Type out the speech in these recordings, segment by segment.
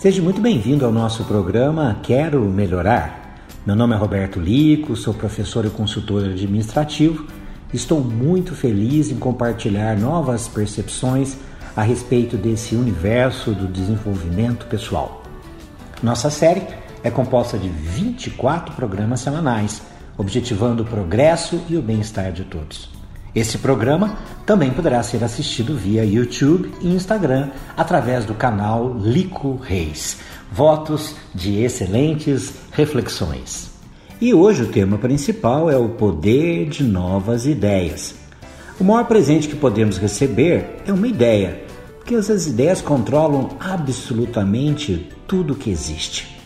Seja muito bem-vindo ao nosso programa Quero Melhorar. Meu nome é Roberto Lico, sou professor e consultor administrativo. Estou muito feliz em compartilhar novas percepções a respeito desse universo do desenvolvimento pessoal. Nossa série é composta de 24 programas semanais, objetivando o progresso e o bem-estar de todos. Esse programa também poderá ser assistido via YouTube e Instagram através do canal Lico Reis. Votos de excelentes reflexões. E hoje o tema principal é o poder de novas ideias. O maior presente que podemos receber é uma ideia, porque essas ideias controlam absolutamente tudo que existe.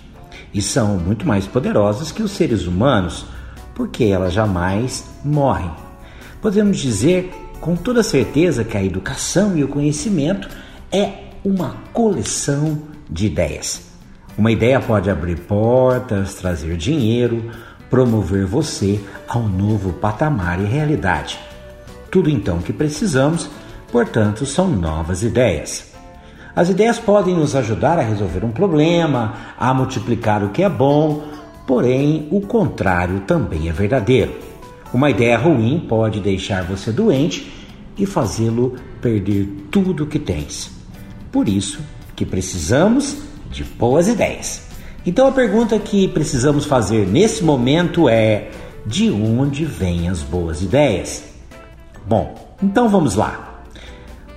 E são muito mais poderosas que os seres humanos, porque elas jamais morrem podemos dizer com toda certeza que a educação e o conhecimento é uma coleção de ideias. Uma ideia pode abrir portas, trazer dinheiro, promover você a um novo patamar e realidade. Tudo então que precisamos, portanto, são novas ideias. As ideias podem nos ajudar a resolver um problema, a multiplicar o que é bom, porém o contrário também é verdadeiro. Uma ideia ruim pode deixar você doente e fazê-lo perder tudo o que tens. Por isso que precisamos de boas ideias. Então a pergunta que precisamos fazer nesse momento é: de onde vêm as boas ideias? Bom, então vamos lá.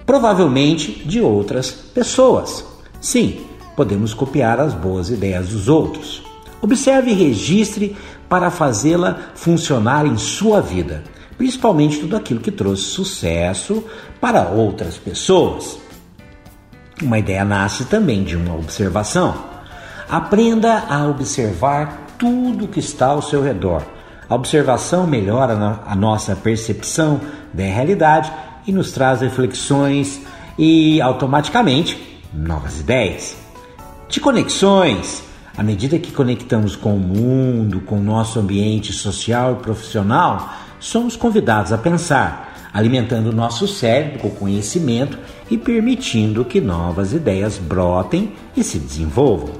Provavelmente de outras pessoas. Sim, podemos copiar as boas ideias dos outros. Observe e registre para fazê-la funcionar em sua vida, principalmente tudo aquilo que trouxe sucesso para outras pessoas. Uma ideia nasce também de uma observação. Aprenda a observar tudo que está ao seu redor. A observação melhora a nossa percepção da realidade e nos traz reflexões e automaticamente novas ideias. De conexões, à medida que conectamos com o mundo, com o nosso ambiente social e profissional, somos convidados a pensar, alimentando o nosso cérebro com conhecimento e permitindo que novas ideias brotem e se desenvolvam.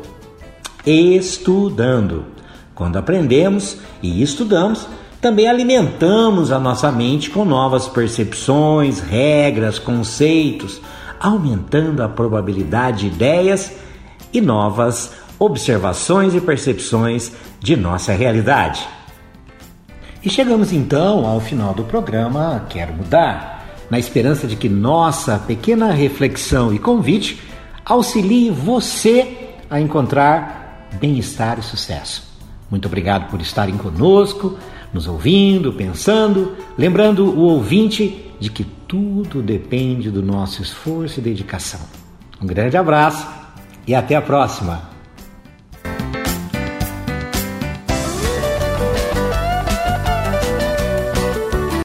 Estudando. Quando aprendemos e estudamos, também alimentamos a nossa mente com novas percepções, regras, conceitos, aumentando a probabilidade de ideias e novas observações e percepções de nossa realidade. E chegamos então ao final do programa Quero Mudar, na esperança de que nossa pequena reflexão e convite auxilie você a encontrar bem-estar e sucesso. Muito obrigado por estarem conosco, nos ouvindo, pensando, lembrando o ouvinte de que tudo depende do nosso esforço e dedicação. Um grande abraço e até a próxima!